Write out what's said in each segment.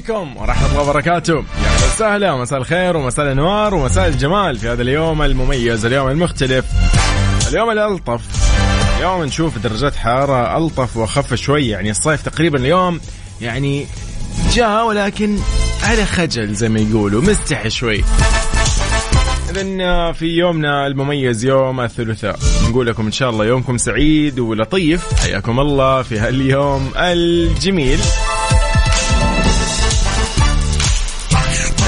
عليكم ورحمة الله وبركاته. يا أهلا وسهلا ومساء الخير ومساء الأنوار ومساء الجمال في هذا اليوم المميز اليوم المختلف. اليوم الألطف. اليوم نشوف درجات حرارة ألطف وأخف شوي يعني الصيف تقريبا اليوم يعني جاء ولكن على خجل زي ما يقولوا مستحي شوي. إذن في يومنا المميز يوم الثلاثاء. نقول لكم إن شاء الله يومكم سعيد ولطيف. حياكم الله في هاليوم الجميل.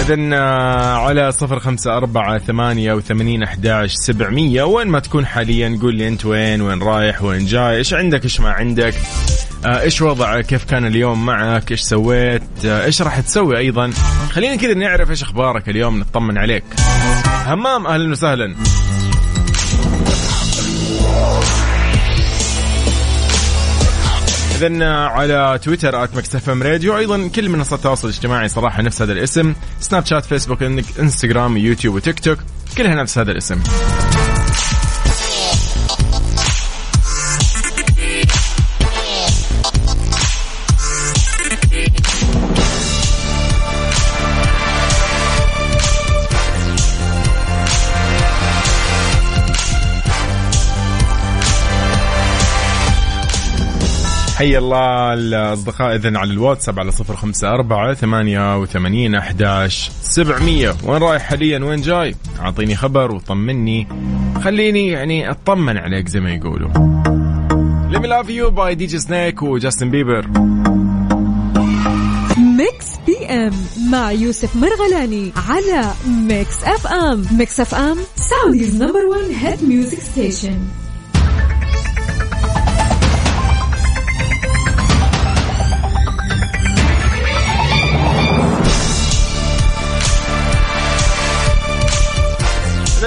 إذن على صفر خمسة أربعة ثمانية وثمانين أحداش سبعمية. وين ما تكون حاليا قول لي أنت وين وين رايح وين جاي إيش عندك إيش ما عندك آه، إيش وضعك كيف كان اليوم معك إيش سويت آه، إيش راح تسوي أيضا. خلينا كذا نعرف إيش أخبارك اليوم نطمن عليك. همام أهلا وسهلا. اذا على تويتر at Mix FM Radio أيضا كل منصات التواصل الاجتماعي صراحة نفس هذا الاسم سناب شات فيسبوك إنستغرام يوتيوب وتيك توك كلها نفس هذا الاسم. حي الله الأصدقاء إذن على الواتساب على صفر خمسة أربعة ثمانية وثمانين أحداش سبعمية. وين رايح حاليا؟ وين جاي؟ أعطيني خبر وطمني. خليني يعني أطمن عليك زي ما يقولوا. Let me love you by DJ Snake وجاستن بيبر Mix PM مع يوسف مرغلاني على Mix FM Mix FM Saudi's number 1 hit music station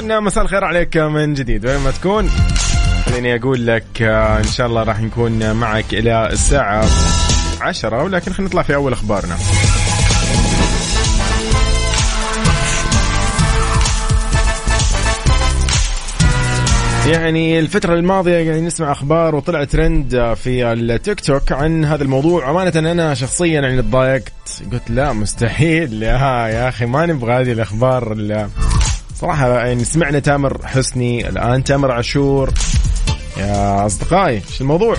إذن مساء الخير عليك من جديد. وين ما تكون خليني أقول لك آه، إن شاء الله راح نكون معك إلى الساعة عشرة ولكن خلينا نطلع في أول أخبارنا. يعني الفترة الماضية يعني نسمع أخبار وطلع ترند في التيك توك عن هذا الموضوع. أمانة أنا شخصيا يعني تضايقت قلت لا مستحيل. يا يا أخي ما نبغى هذه الأخبار صراحة يعني سمعنا تامر حسني الآن تامر عاشور. يا أصدقائي إيش الموضوع؟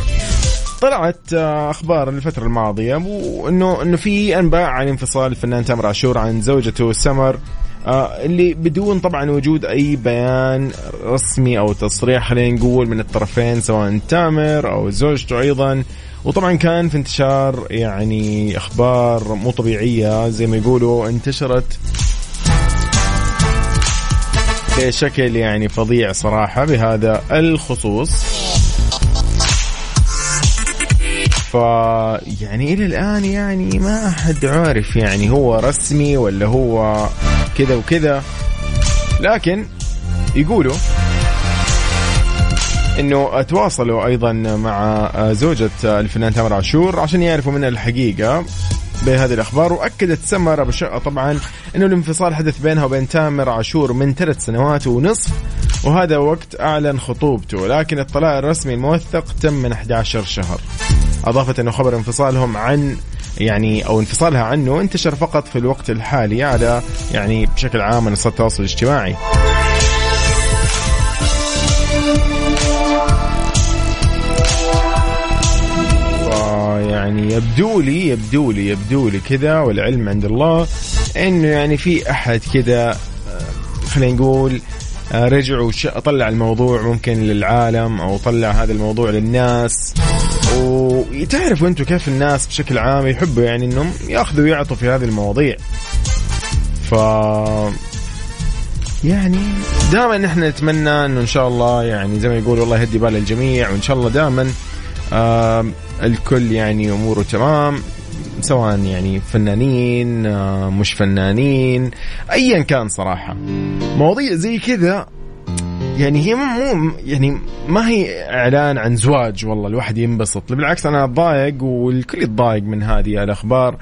طلعت آه، أخبار الفترة الماضية وإنه إنه في أنباء عن انفصال الفنان تامر عاشور عن زوجته سمر آه، اللي بدون طبعا وجود أي بيان رسمي أو تصريح خلينا نقول من الطرفين سواء تامر أو زوجته أيضا. وطبعا كان في انتشار يعني أخبار مو طبيعية زي ما يقولوا انتشرت بشكل يعني فظيع صراحة بهذا الخصوص. يعني إلى الآن يعني ما حد عارف يعني هو رسمي ولا هو كذا وكذا. لكن يقولوا إنه تواصلوا أيضا مع زوجة الفنان تامر عاشور عشان يعرفوا منها الحقيقة. بهذه الأخبار وأكدت سمر ابو شقه طبعا إنه الانفصال حدث بينها وبين تامر عاشور من ثلاث سنوات ونصف وهذا وقت أعلن خطوبته لكن الطلاق الرسمي الموثق تم من 11 شهر. أضافت إنه خبر انفصالهم عن يعني أو انفصالها عنه انتشر فقط في الوقت الحالي على يعني بشكل عام منصات التواصل الاجتماعي. يعني يبدو لي يبدو لي يبدو لي كذا والعلم عند الله إنه يعني في أحد كذا آه، خلينا نقول آه، رجع وطلع الموضوع ممكن للعالم أو طلع هذا الموضوع للناس. وتعرفوا أنتم كيف الناس بشكل عام يحبوا يعني إنهم يأخذوا ويعطوا في هذه المواضيع. ف يعني دائما نحن نتمنى إنه إن شاء الله يعني زي ما يقول الله يهدي بال الجميع وإن شاء الله دائما الكل يعني أموره تمام سواء يعني فنانين آه، مش فنانين ايا كان صراحة. مواضيع زي كذا يعني هي مو يعني ما هي إعلان عن زواج والله الواحد ينبسط. بالعكس أنا أتضايق والكل يتضايق من هذه الأخبار.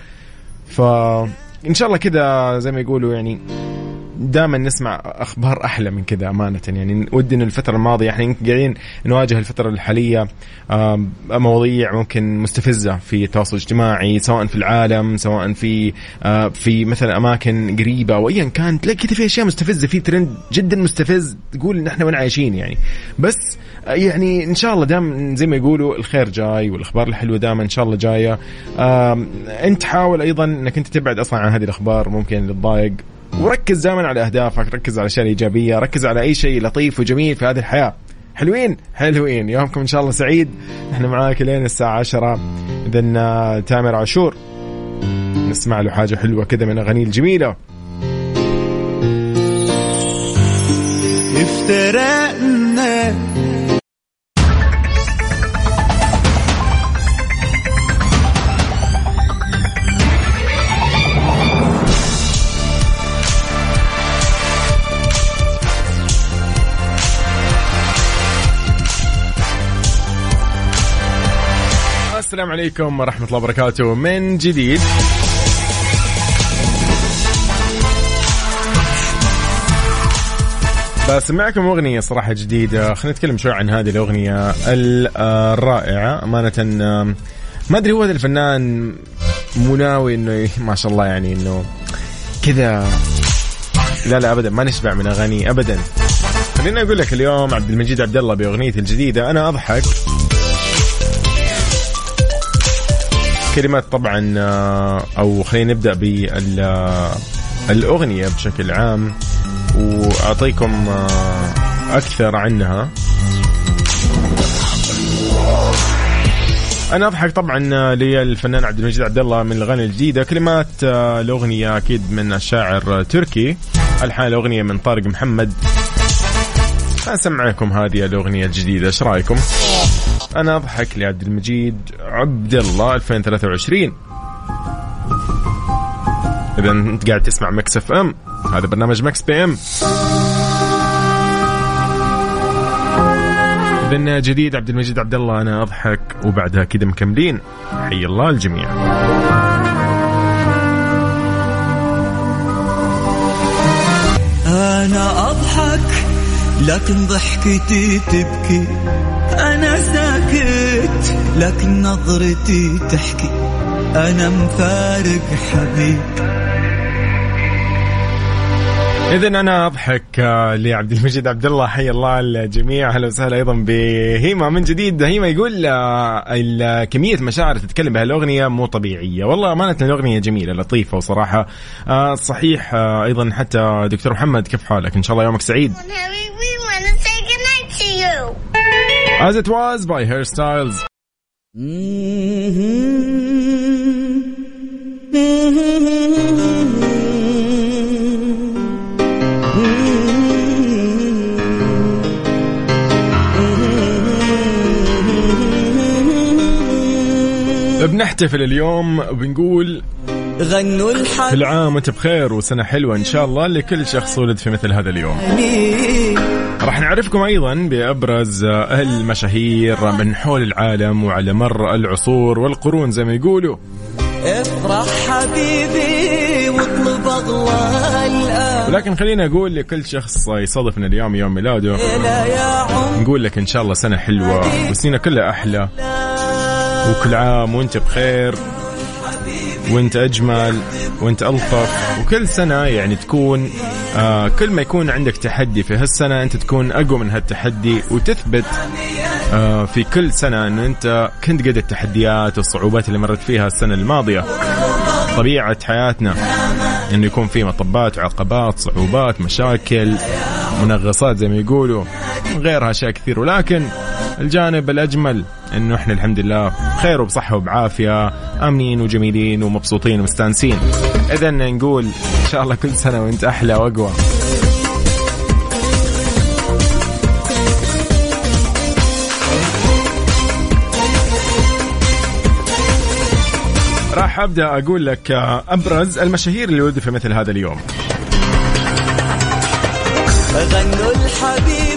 فان شاء الله كذا زي ما يقولوا يعني دائما نسمع أخبار أحلى من كذا أمانة. يعني ودي الفترة الماضية إحنا قاعدين نواجه الفترة الحالية مواضيع ممكن مستفزة في التواصل الاجتماعي سواء في العالم سواء في في مثلا أماكن قريبة أو ايا كان تلاقي كذا في أشياء مستفزة في ترند جدا مستفز تقول ان إحنا وين عايشين يعني. بس يعني إن شاء الله دام زي ما يقولوا الخير جاي والأخبار الحلوة دائما إن شاء الله جاية. أنت حاول أيضا إنك أنت تبعد أصلا عن هذه الأخبار ممكن تضايق. وركز دائما على أهدافك ركز على الاشياء الايجابيه ركز على أي شيء لطيف وجميل في هذه الحياة. حلوين؟ حلوين. يومكم إن شاء الله سعيد. إحنا معاك لين الساعة 10 اذا تامر عاشور. نسمع له حاجة حلوة كذا من اغانيه الجميلة. افترقنا السلام عليكم ورحمة الله وبركاته. من جديد. بسمعكم أغنية صراحة جديدة. خلينا نتكلم شوي عن هذه الأغنية الرائعة. أمانة ما أدري هو هذا الفنان مناوي إنه ما شاء الله يعني إنه كذا. لا لا أبدا. ما نشبع من أغاني أبدا. خليني أقول لك اليوم عبد المجيد عبد الله بأغنيته الجديدة. أنا أضحك. كلمات طبعا آه، أو خلينا نبدأ بالاغنيه بشكل عام وأعطيكم آه، أكثر عنها. أنا أضحك طبعا آه، للفنان عبد المجيد عبد الله من الأغاني الجديدة. كلمات الأغنية أكيد من الشاعر تركي. الحان الأغنية من طارق محمد. أسمعكم هذه الأغنية الجديدة إيش رأيكم؟ أنا أضحك لعبد المجيد عبد الله 2023 إذا أنت قاعد تسمع Mix FM هذا برنامج Mix PM. إذا جديد عبد المجيد عبد الله أنا أضحك وبعدها كذا مكملين. حي الله الجميع. أنا أضحك لكن ضحكتي تبكي. أنا ساكت لكن نظرتي تحكي. أنا مفارق حبيب. اذا أنا أضحك آه، لعبد المجيد عبد الله حي الله الجميع. أهلا وسهلا أيضا بهيما. من جديد هيما يقول آه، كمية مشاعر تتكلم بهالاغنيه مو طبيعية. والله امانه الأغنية جميلة لطيفة وصراحة. آه، صحيح أيضا حتى دكتور محمد كيف حالك؟ إن شاء الله يومك سعيد. As it was by Hairstyles. بنحتفل اليوم وبنقول غنوا الحب كل عام وانت بخير وسنة حلوة إن شاء الله لكل شخص ولد في مثل هذا اليوم. راح نعرفكم أيضا بأبرز المشاهير من حول العالم وعلى مر العصور والقرون زي ما يقولوا. افرح حبيبي واطلب اغلى ولكن خلينا أقول لكل شخص يصادف ان اليوم يوم ميلاده. نقول لك إن شاء الله سنة حلوة وسنين كلها أحلى. وكل عام وأنت بخير. وانت أجمل وانت ألطف وكل سنة يعني تكون آه كل ما يكون عندك تحدي في هالسنة أنت تكون أقوى من هالتحدي وتثبت آه في كل سنة انه أنت كنت قد التحديات والصعوبات اللي مرت فيها السنة الماضية. طبيعة حياتنا انه يكون في مطبات وعقبات صعوبات مشاكل منغصات زي ما يقولوا غيرها أشياء كثير. ولكن الجانب الأجمل إنه إحنا الحمد لله بخير وبصحة وبعافية آمنين وجميلين ومبسوطين ومستانسين. اذا نقول إن شاء الله كل سنة وأنت أحلى وأقوى. راح أبدأ أقول لك أبرز المشاهير اللي ولدوا في مثل هذا اليوم. غنوا الحبيبي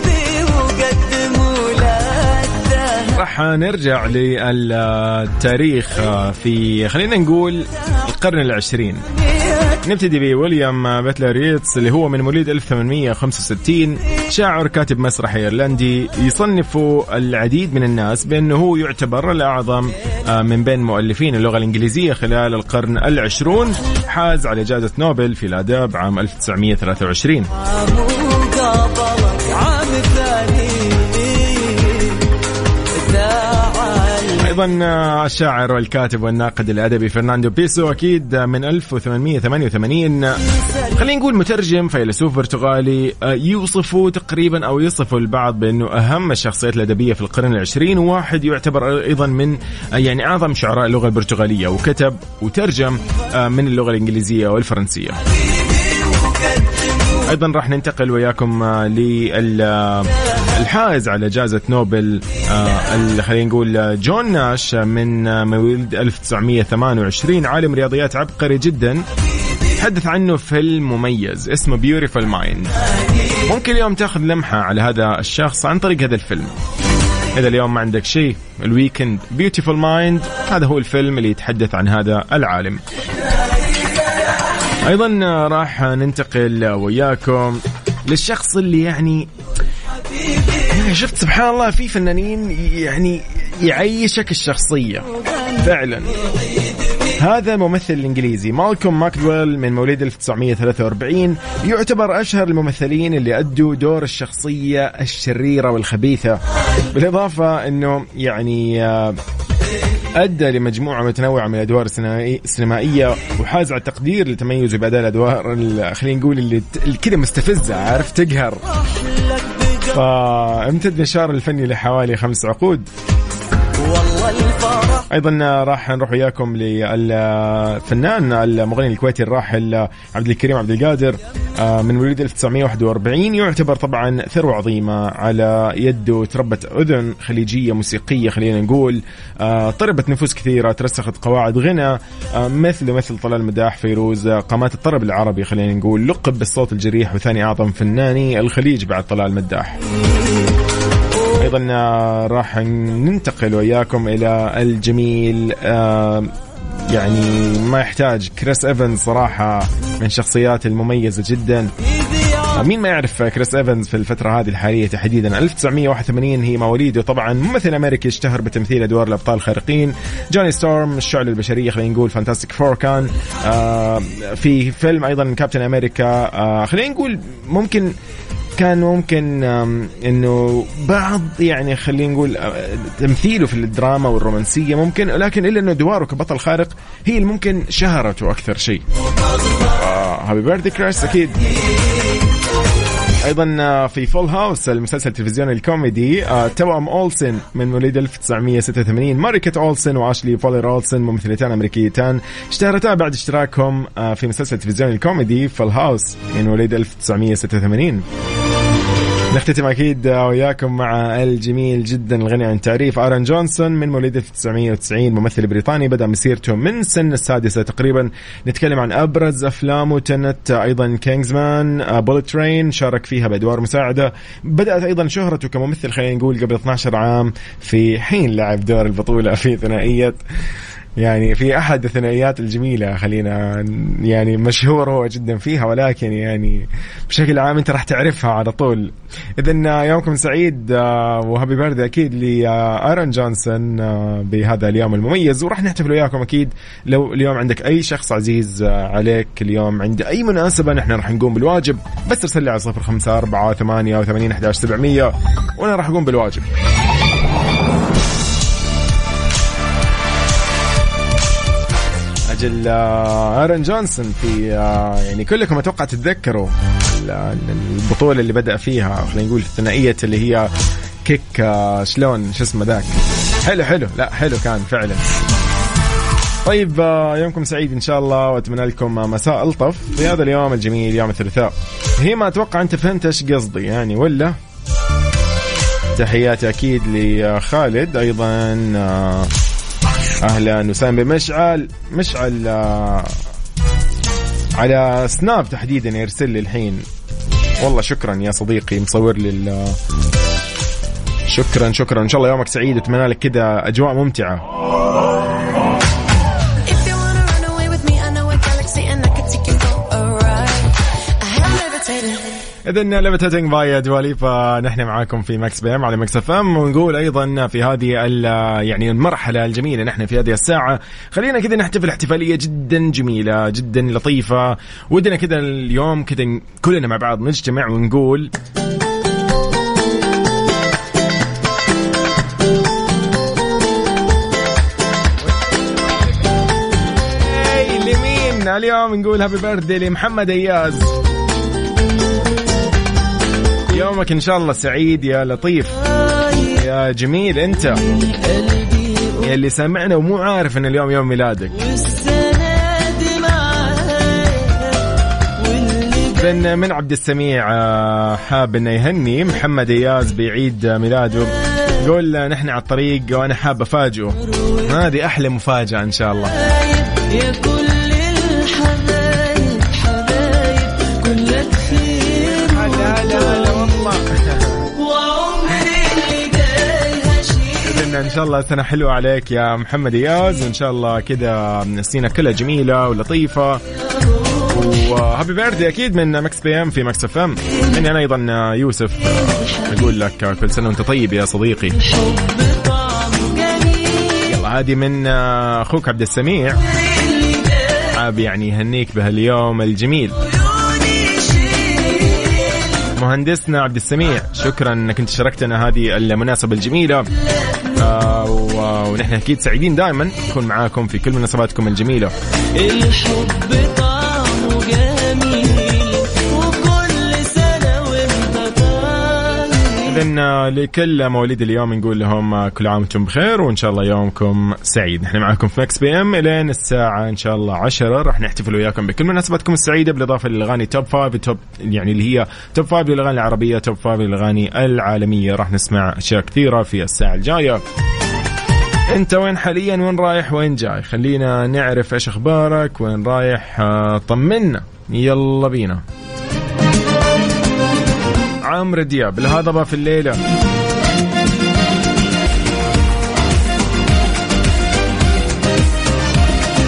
له راح نرجع للتاريخ في خلينا نقول القرن العشرين. نبتدي بويليام باتلر ييتس اللي هو من مواليد 1865 شاعر كاتب مسرحي إيرلندي يصنف العديد من الناس بأنه هو يعتبر الأعظم آه، من بين مؤلفين اللغة الإنجليزية خلال القرن العشرون. حاز على جائزه نوبل في الآداب عام 1923 أيضا آه، الشاعر والكاتب والناقد الأدبي فرناندو بيسو أكيد آه، من 1888 آه، خلينا نقول مترجم فيلسوف برتغالي يوصفه تقريبا أو يصفه البعض بأنه أهم الشخصيات الأدبية في القرن العشرين وواحد يعتبر أيضا من يعني أعظم شعراء اللغة البرتغالية وكتب وترجم من اللغة الإنجليزية والفرنسية. أيضا راح ننتقل وياكم آه، لل آه، على جائزة نوبل آه، خلينا نقول جون ناش من مواليد 1928 عالم رياضيات عبقري جدا. تحدث عنه فيلم مميز اسمه Beautiful Mind ممكن اليوم تاخذ لمحة على هذا الشخص عن طريق هذا الفيلم. إذا اليوم ما عندك شيء ال weekend Beautiful Mind هذا هو الفيلم اللي يتحدث عن هذا العالم. أيضا راح ننتقل وياكم للشخص اللي يعني يعني شفت سبحان الله في فنانين يعني يعيشك الشخصية. فعلا. هذا الممثل الانجليزي مالكوم ماكدويل من مواليد 1943 يعتبر أشهر الممثلين اللي أدوا دور الشخصية الشريرة والخبيثة بالإضافة إنه يعني آه، أدى لمجموعة متنوعة من الأدوار السينمائي- السينمائية وحاز على التقدير لتميزه بأداء الأدوار ال- خلينا نقول اللي كذا مستفزة عارف؟ تقهر. فأمتد مشوار الفني لحوالي خمس عقود. أيضا راح نروح وياكم للفنان المغني الكويتي الراحل عبد الكريم عبد القادر آه، من مواليد 1941 يعتبر طبعا ثروة عظيمة على يده تربت أذن خليجية موسيقية خلينا نقول آه، طربت نفوس كثيرة ترسخت قواعد غنى آه، مثل مثل طلال مداح فيروز قامات الطرب العربي خلينا نقول لقب بالصوت الجريح وثاني أعظم فناني الخليج بعد طلال مداح. أيضا آه، راح ننتقل وياكم إلى الجميل آه، يعني ما يحتاج. كريس إيفنز صراحة من الشخصيات المميزة جدا. آه، مين ما يعرف كريس إيفنز في الفترة هذه الحالية تحديدا؟ 1981 هي مواليده طبعا ممثل أمريكي اشتهر بتمثيل أدوار الأبطال الخارقين. جوني ستورم الشعله البشرية خلينا نقول Fantastic Four كان. في فيلم أيضا Captain America. خلينا نقول ممكن كان ممكن إنه بعض يعني خلينا نقول آه، تمثيله في الدراما والرومانسية ممكن لكن إلا إنه ادواره كبطل خارق هي اللي ممكن شهرته أكثر شيء. happy birthday كريس أكيد. أيضا آه، في Full House المسلسل التلفزيوني الكوميدي آه، توأم أولسن من مواليد 1986 ماري كيت أولسن وأشلي فولر أولسن ممثلتان أمريكيتان اشتهرتا بعد اشتراكهم في مسلسل التلفزيوني الكوميدي Full House من مواليد 1986 نختتم أكيد وياكم مع الجميل جدا الغني عن التعريف ارون جونسون من مواليد 1990 ممثل بريطاني بدأ مسيرته من سن السادسة تقريبا. نتكلم عن أبرز أفلامه Tenet أيضا Kingsman Bullet Train شارك فيها بأدوار مساعدة. بدأت أيضا شهرته كممثل خلينا نقول قبل 12 عام في حين لعب دور البطولة في ثنائية. يعني في أحد الثنائيات الجميلة خلينا يعني مشهور هو جدا فيها ولكن يعني بشكل عام أنت راح تعرفها على طول. اذا يومكم سعيد آه، وهابي بيرثدي أكيد لارون جونسون آه، بهذا اليوم المميز. وراح نحتفل وياكم أكيد لو اليوم عندك أي شخص عزيز آه، عليك اليوم عند أي مناسبة نحن راح نقوم بالواجب. بس ارسل لي على 054 8 80 11 700 وأنا راح أقوم بالواجب. أجل آه، ارن جونسون في آه، يعني كلكم أتوقع تتذكروا ال- ال- البطولة اللي بدأ فيها خلينا نقول الثنائية اللي هي Kick آه، شلون شو اسمه ذاك؟ حلو حلو لا حلو كان فعلا. طيب آه، يومكم سعيد إن شاء الله وأتمنى لكم آه، مساء ألطف في هذا اليوم الجميل يوم الثلاثاء. هي ما أتوقع أنت فهمت إيش قصدي يعني ولا؟ تحياتي أكيد لخالد أيضا آه، أهلا وسهلا بمشعل. مشعل آه، على سناب تحديدا يرسل لي الحين. والله شكرا يا صديقي مصور لي شكرا شكرا. إن شاء الله يومك سعيد اتمنى لك كذا أجواء ممتعة. اذا Levitating by Dua Lipa نحن معاكم في Mix PM على Mix FM ونقول أيضا في هذه يعني المرحلة الجميلة نحن في هذه الساعة. خلينا كذا نحتفل احتفالية جدا جميلة جدا لطيفة. ودنا كذا اليوم كذا كلنا مع بعض نجتمع ونقول اليوم نقول هابي بيرثدي لمحمد أياز. يومك إن شاء الله سعيد يا لطيف. يا جميل أنت. يا اللي سامعنا ومو عارف إن اليوم يوم ميلادك. اذا من عبد السميع آه، حاب إنه يهني. محمد إياز بعيد ميلاده. يقول نحن على الطريق وأنا حاب أفاجئه. هذه أحلى مفاجأة إن شاء الله. شاء الله سنة حلوة عليك يا محمد إياز. وان شاء الله كذا السنة كلها جميلة ولطيفة. و happy birthday أكيد من Mix PM في Mix FM مني أنا أيضا يوسف أقول لك كل سنة وأنت طيب يا صديقي. يلا هذه من أخوك عبد السميع. حاب يعني يهنيك بهاليوم الجميل. مهندسنا عبد السميع شكرا إنك أنت شاركتنا هذه المناسبة الجميلة. ونحن أكيد سعيدين دائما نكون معاكم في كل مناسباتكم الجميلة. الحب اذا لكل مواليد اليوم نقول لهم كل عام وأنتم بخير وإن شاء الله يومكم سعيد. نحن معكم في Mix PM إلين الساعة إن شاء الله 10 راح نحتفل وياكم بكل مناسباتكم السعيدة بالإضافة للاغاني top 5 top يعني اللي هي top 5 للأغاني العربية top 5 للأغاني العالمية. راح نسمع أشياء كثيرة في الساعة الجاية. أنت وين حاليا؟ وين رايح؟ وين جاي؟ خلينا نعرف إيش أخبارك. وين رايح؟ آه، طمنا. يلا بينا. عمرو دياب. الهضبه في الليلة.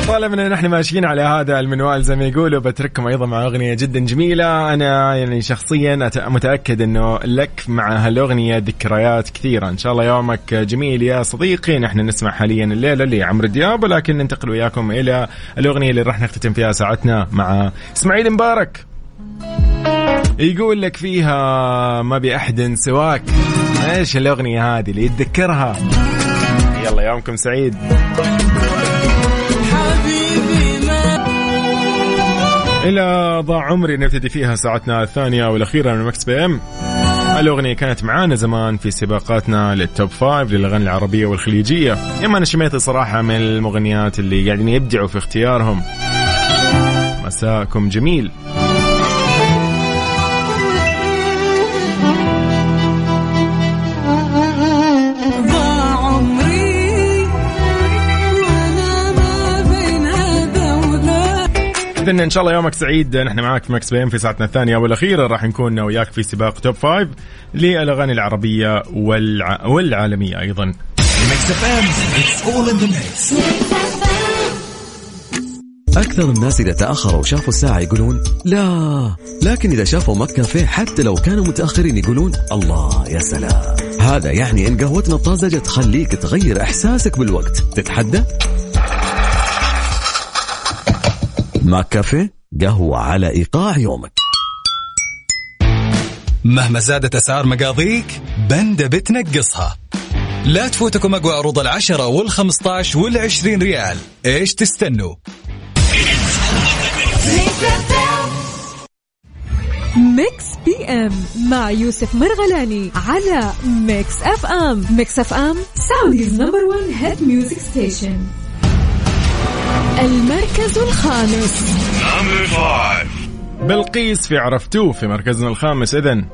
طالما نحن ماشيين على هذا المنوال زي ما يقولوا بترككم أيضا مع أغنية جدا جميلة. أنا يعني شخصيا متأكد إنه لك مع هالأغنية ذكريات كثيرة. إن شاء الله يومك جميل يا صديقي. نحن نسمع حاليا الليلة لعمرو دياب ولكن ننتقل وياكم إلى الأغنية اللي راح نختتم فيها ساعتنا مع إسماعيل مبارك. يقول لك فيها ما بأحد سواك. إيش الأغنية هذه اللي يتذكرها؟ يلا يومكم سعيد. إلى ضاع عمري نبتدي فيها ساعتنا الثانية والأخيرة من Mix PM. الأغنية كانت معانا زمان في سباقاتنا لل top five للأغاني العربية والخليجية. يا أنا شميتي صراحة من المغنيات اللي قاعدين يبدعوا في اختيارهم. مساءكم جميل. اذا إن شاء الله يومك سعيد. نحن معاك في Mix PM في ساعتنا الثانية والأخيرة. راح نكون وياك في سباق top five للأغاني العربية والع... والعالمية أيضا. أكثر الناس إذا تأخروا وشافوا الساعة يقولون لا لكن إذا شافوا ماك كافيه حتى لو كانوا متأخرين يقولون الله يا سلام. هذا يعني إن قهوتنا الطازجة تخليك تغير إحساسك بالوقت. تتحدى؟ ماك كافيه قهوة على إيقاع يومك. مهما زادت أسعار مقاضيك بندا بتنقصها. لا تفوتكم أقوى عروض العشرة والخمسطاش والعشرين ريال. إيش تستنوا؟ ميكس بي إم مع يوسف مرغلاني على ميكس أف أم. ميكس أف أم سعوديز نمبر 1 هيد ميوزك ستيشن المركز الخامس. بلقيس في عرفتوه في مركزنا الخامس إذن.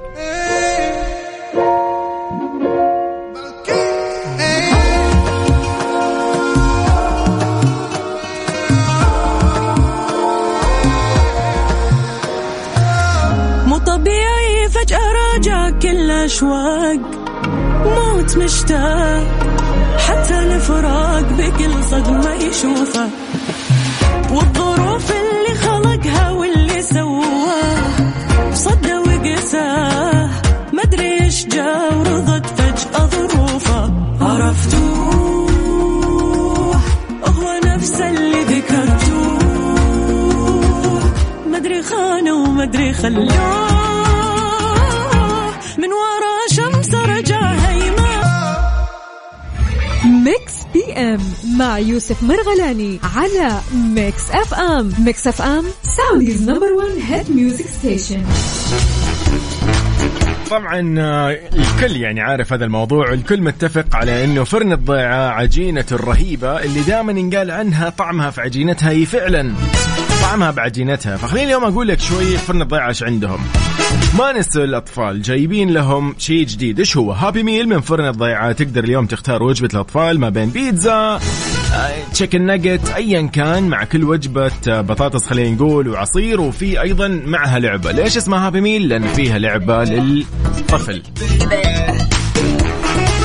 مو طبيعي فجأة راجع كل أشواق. موت مشتاق حتى الفراق بكل صدمة يشوفه. والظروف اللي خلقها واللي سواه صدى وقساه. مدري إيش جا ورضت فجأة ظروفه. عرفتوه هو نفس اللي ذكرتوه مدري خانه ومدري خلوه ام مع يوسف مرغلاني على ميكس اف ام ميكس اف ام سعوديز نمبر 1 هيد ميوزك ستيشن طبعا آه، الكل يعني عارف هذا الموضوع الكل متفق على إنه فرن الضيعة عجينته الرهيبة اللي دائما ينقال عنها طعمها في عجينتها هي فعلا. طعمها بعجينتها فخليني اليوم أقول لك شوي فرن الضيعة إيش عندهم. ما نسوا الأطفال جايبين لهم شيء جديد. إيش هو؟ هابي ميل من فرن الضيعة. تقدر اليوم تختار وجبة الأطفال ما بين بيتزا تشيكن ناجت ايا كان مع كل وجبة آه، بطاطس خلينا نقول وعصير وفي أيضا معها لعبة. ليش اسمها هابي ميل لأن فيها لعبة للطفل.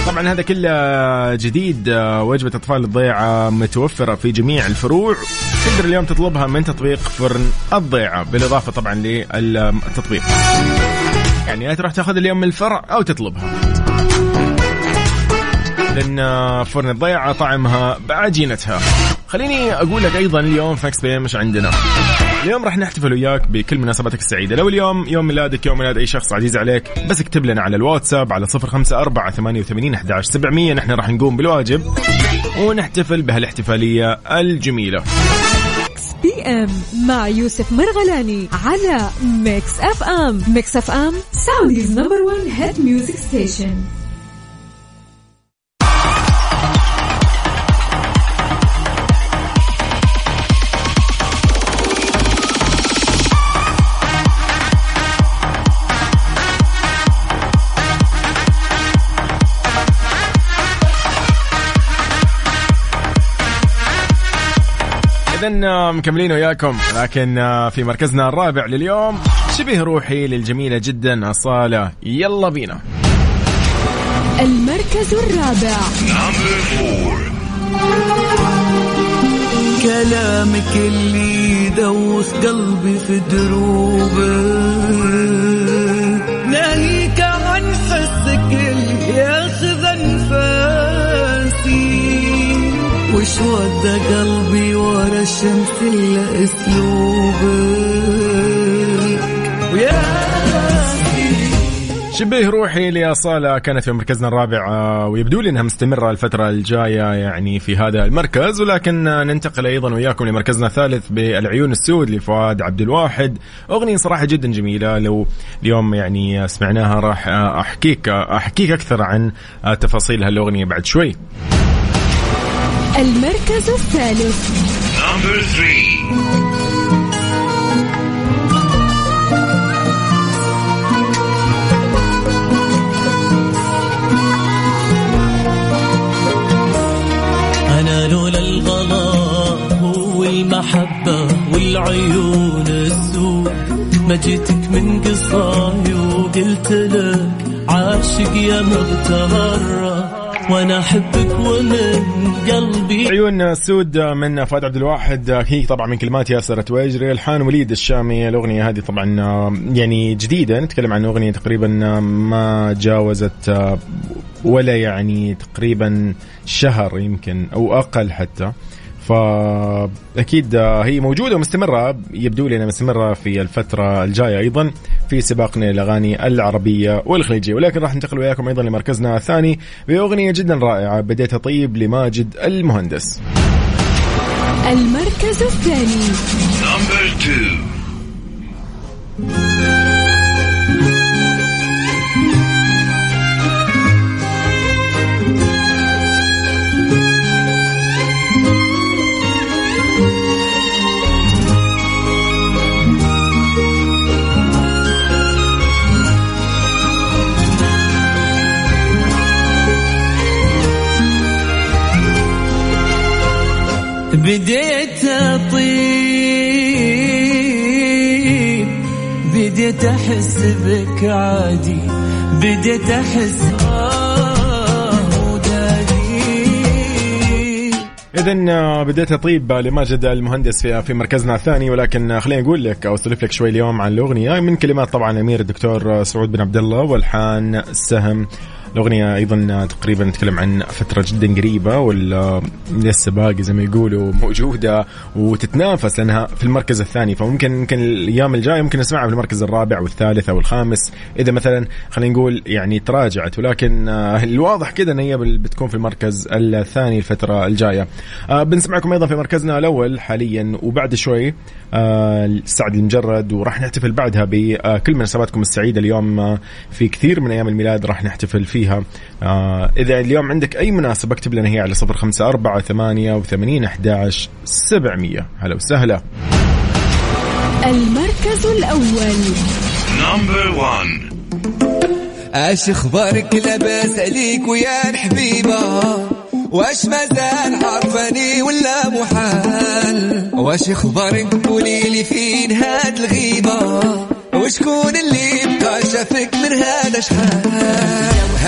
طبعا هذا كله جديد آه، وجبة أطفال الضيعة متوفرة في جميع الفروع. تقدر اليوم تطلبها من تطبيق فرن الضيعة بالإضافة طبعا للتطبيق. يعني يا تروح تأخذ اليوم من الفرع أو تطلبها. لأن آه، فرن الضيعة طعمها بعجينتها. خليني أقول لك أيضا اليوم فاكس بي مش عندنا. اليوم راح نحتفل وياك بكل مناسباتك السعيدة. لو اليوم يوم ميلادك يوم ميلاد أي شخص عزيز عليك بس اكتب لنا على الواتساب على صفر خمسة أربعة ثمانية وثمانين أحد سبعمية. نحن راح نقوم بالواجب ونحتفل بهالاحتفالية الجميلة. بي ام مع يوسف مرغلاني على ميكس اف ام ميكس اف ام سعوديز نمبر 1 هيد ميوزك ستيشن آه، مكملين وياكم. لكن آه، في مركزنا الرابع لليوم شبه روحي للجميلة جدا أصالة. يلا بينا. المركز الرابع. كلامك اللي يدوخ قلبي في دروبه وش ودى قلبي ورا الشمس إلا أسلوبك. ويا شبه روحي لأصالة كانت في مركزنا الرابع آه، ويبدو لي إنها مستمرة الفترة الجاية يعني في هذا المركز ولكن آه، ننتقل أيضا وياكم لمركزنا الثالث بالعيون السود لفؤاد عبد الواحد. أغنية صراحة جدا جميلة لو اليوم يعني سمعناها راح آه، أحكيك أحكيك أكثر عن تفاصيل هالأغنية بعد شوي. المركز الثالث. أنا لولا الغلا والمحبة والعيون السود ما جيتك من قصاي وقلت لك عاشق يا مغترة وأنا أحبك ومن قلبي. عيون السود من فؤاد عبد الواحد. هي طبعا من كلمات ياسر تويجري الحان وليد الشامي الأغنية هذه طبعا يعني جديدة. نتكلم عن أغنية تقريبا ما جاوزت ولا يعني تقريبا شهر يمكن أو أقل حتى. فأكيد هي موجودة ومستمرة يبدو لي إنها مستمرة في الفترة الجاية أيضا في سباقنا للاغاني العربية والخليجية. ولكن راح ننتقل وياكم أيضا لمركزنا الثاني بأغنية جدا رائعة بديتها طيب لماجد المهندس. المركز الثاني. بديت أطيب بديت أحس بك عادي بديت أحس آه اذا بديت أطيب لماجد المهندس في في مركزنا الثاني ولكن آه، خليني أقول لك أو اسولف لك شوي اليوم عن الأغنية من كلمات طبعا أمير الدكتور سعود بن عبد الله والحان سهم. الأغنية أيضا تقريبا نتكلم عن فترة جدا قريبة ولا لسه باقي زي ما يقولوا موجودة وتتنافس لأنها في المركز الثاني. فممكن يمكن الأيام الجاية ممكن نسمعها في المركز الرابع والثالث أو الخامس. إذا مثلا خلينا نقول يعني تراجعت ولكن آه، الواضح كذا أن هي بتكون في المركز الثاني الفترة الجاية. آه، بنسمعكم أيضا في مركزنا الأول حاليا وبعد شوي آه، سعد المجرد وراح نحتفل بعدها بكل مناسباتكم السعيدة اليوم في كثير من أيام الميلاد راح نحتفل فيه فيها. آه إذا اليوم عندك أي مناسبة اكتب لنا هي على صفر خمسة أربعة ثمانية وثمانين أحداش سبعمية. هلا وسهلا. المركز الأول. Number one. إيش أخبارك لاباس عليك ويا الحبيبة. واش مازال عارفاني ولا محال؟ واش أخبارك قولي لي فين هاد الغيبة؟ وشكون اللي بقى شافك من هذا شحال؟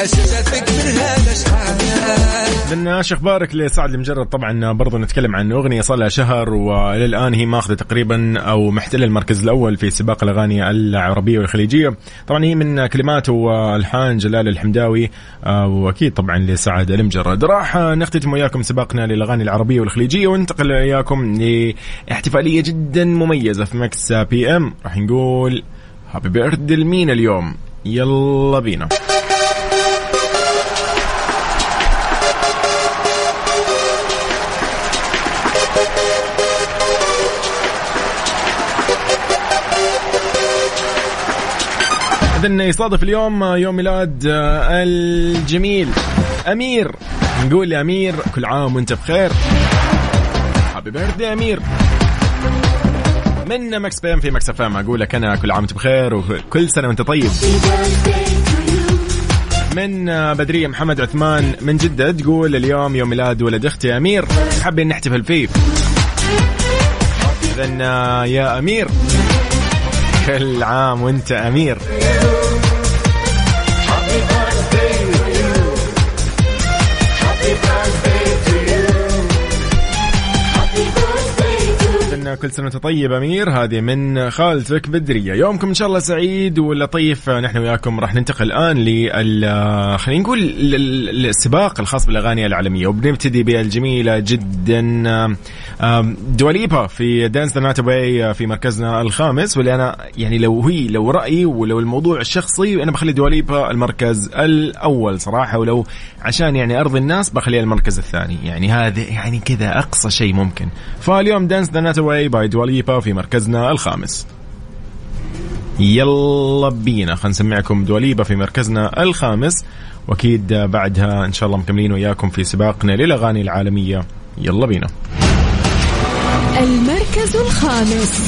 شافك من هذا شحال؟ لنا إيش أخبارك لسعد المجرد. طبعا برضو نتكلم عن أغنية صار لها شهر والى الان هي ماخذة تقريبا أو محتلة المركز الأول في سباق الأغاني العربية والخليجية. طبعا هي من كلمات وألحان جلال الحمداوي آه، وأكيد طبعا لسعد المجرد. راح نختتم وياكم سباقنا للأغاني العربية والخليجية وننتقل وياكم لاحتفالية جدا مميزة في مكس بي ام راح نقول هابي بيرثدي لمين اليوم. يلا بينا. إذن يصادف اليوم يوم ميلاد آه، الجميل أمير. نقول لأمير كل عام وأنت بخير. هابي بيرثدي أمير. من مكس بي إم في مكس إف إم؟ أقول لك أنا كل عام وأنت بخير وكل سنة وأنت طيب. من بدريه محمد عثمان من جدة تقول اليوم يوم ميلاد ولد أختي أمير. حابين نحتفل فيه. اذا يا أمير. كل عام وانت أمير. كل سنة طيب أمير. هذه من خالتك بدرية. يومكم إن شاء الله سعيد ولطيف نحن وياكم راح ننتقل الآن لل خلينا نقول السباق الخاص بالأغاني العالمية. وبنبتدي بالجميلة جدا دواليبا في دانس ذا في مركزنا الخامس. واللي أنا يعني لو هي لو رأيي ولو الموضوع الشخصي أنا بخلي دواليبا المركز الأول صراحة. ولو عشان يعني أرضي الناس بخليها المركز الثاني. يعني هذا يعني كذا أقصى شيء ممكن. فاليوم دانس ذا واي باي دواليبا في مركزنا الخامس. يلا بينا خلينا نسمعكم دواليبا في مركزنا الخامس. وأكيد بعدها إن شاء الله مكملين وياكم في سباقنا للأغاني العالمية. يلا بينا. المركز الخامس.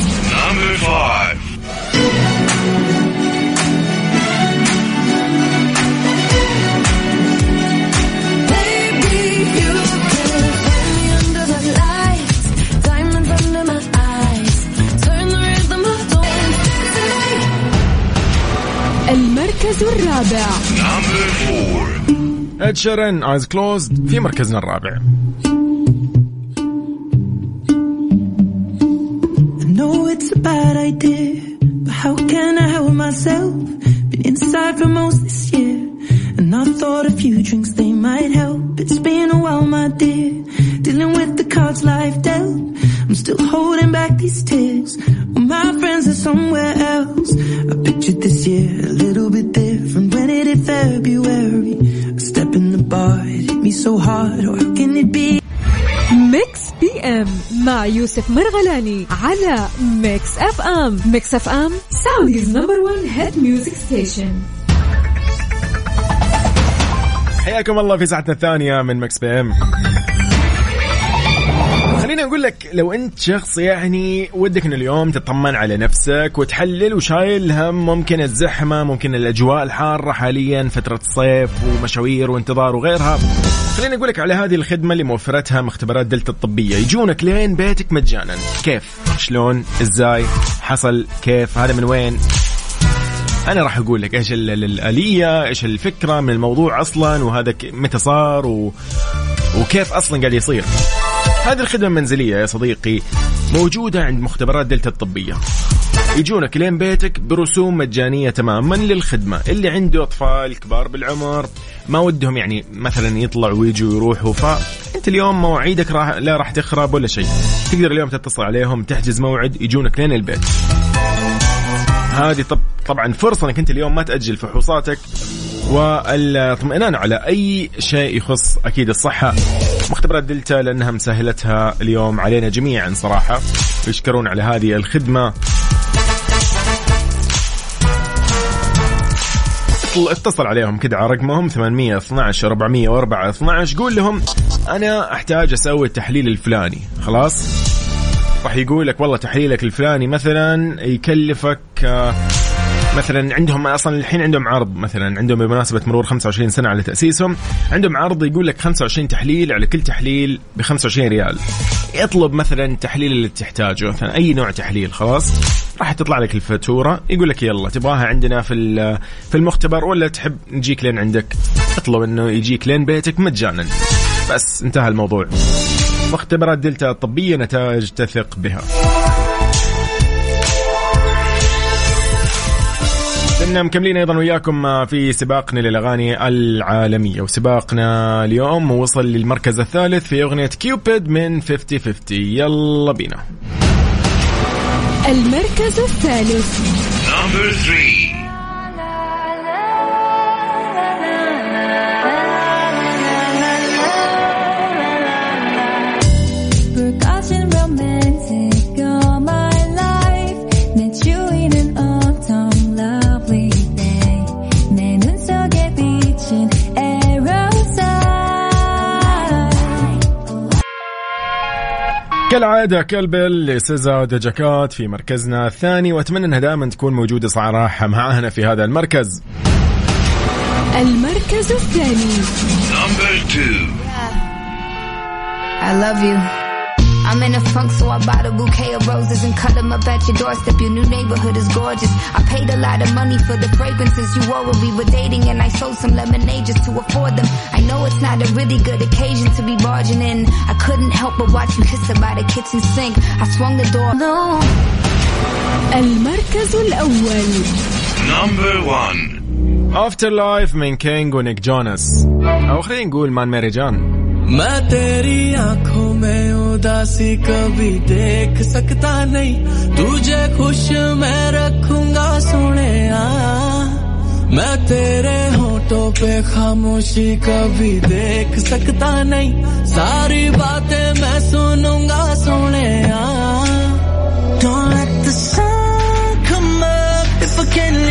المركز الرابع Number four. اد شيرن ايز كلوزد في مركزنا الرابع I know it's a bad idea, but how can I help myself? Been inside for most this year, and I thought a few drinks they might help. It's been a while, my dear, dealing with the cards life dealt. I'm still holding back these tears. Well, my friends are somewhere else. I pictured this year a little bit different when it hit February. A step in the bar, it hit me so hard. Or how can it be? ميكس بي ام مع يوسف مرغلاني على ميكس اف ام ميكس اف ام سعوديز نمبر 1 هيد ميوزك ستيشن حياكم الله في ساعتنا الثانية من مكس بي ام خليني أقول لك لو أنت شخص يعني ودك ان اليوم تطمن على نفسك وتحلل وشايل هم ممكن الزحمة ممكن الأجواء الحارة حاليا فترة صيف ومشاوير وانتظار وغيرها. خليني أقول لك على هذه الخدمة اللي موفرتها مختبرات دلتا الطبية. يجونك لين بيتك مجانا. كيف؟ شلون؟ إزاي؟ حصل؟ كيف؟ هذا من وين؟ أنا راح أقول لك إيش ال- ال- الآلية إيش الفكرة من الموضوع أصلا وهذا متى صار و... وكيف أصلا قاعد يصير. هذه الخدمة المنزلية يا صديقي موجودة عند مختبرات دلتا الطبية. يجونك لين بيتك برسوم مجانية تماما للخدمة. اللي عنده أطفال كبار بالعمر ما ودهم يعني مثلا يطلعوا ويجوا ويروحوا فانت اليوم مواعيدك راح لا راح تخرب ولا شيء. تقدر اليوم تتصل عليهم تحجز موعد يجونك لين البيت. هذه طب طبعا فرصة إنك أنت اليوم ما تأجل فحوصاتك والإطمئنان على أي شيء يخص أكيد الصحة. مختبرات دلتا لأنها مسهلتها اليوم علينا جميعا صراحة. ويشكرون على هذه الخدمة. اتصل- اتصل عليهم كده على رقمهم 812 404 12 قول لهم أنا أحتاج أسوي التحليل الفلاني. خلاص؟ راح يقول لك والله تحليلك الفلاني مثلا يكلفك آه، مثلا عندهم أصلا الحين عندهم عرض مثلا عندهم بمناسبة مرور 25 سنة على تأسيسهم عندهم عرض يقول لك 25 تحليل على كل تحليل ب 25 ريال. اطلب مثلا التحليل اللي تحتاجه مثلا أي نوع تحليل خلاص؟ راح تطلع لك الفاتورة يقول لك يلا تبغاها عندنا في في المختبر ولا تحب نجيك لين عندك؟ اطلب إنه يجيك لين بيتك مجانا. بس انتهى الموضوع. مختبرات دلتا الطبية نتائج تثق بها. كنا مكملين أيضا وياكم في سباقنا للأغاني العالمية. وسباقنا اليوم وصل للمركز الثالث في أغنية كيوبيد من 50 50 يلا بينا. المركز الثالث. Number three. كالعادة كلبل لسيزا ودجاكات في مركزنا الثاني وأتمنى إنها دائما تكون موجودة صراحة معانا في هذا المركز المركز الثاني Number two. I love you. I'm in a funk, so I bought a bouquet of roses and cut them up at your doorstep. Your new neighborhood is gorgeous. I paid a lot of money for the fragrances you wore when we were dating, and I sold some lemonade just to afford them. I know it's not a really good occasion to be barging in. I couldn't help but watch you kiss her by the kitchen sink. I swung the door. No. المركز الأول Number one. افتر لايف من كينج ونيك جونس او خلينا نقول مان ماري جان मैं तेरी आँखों में उदासी कभी देख सकता नहीं। तुझे खुश मैं रखूँगा सुने मैं तेरे होठों पे खामोशी कभी देख सकता नहीं। सारी बातें मैं सुनूँगा सुने Don't let the sun come up. If I can't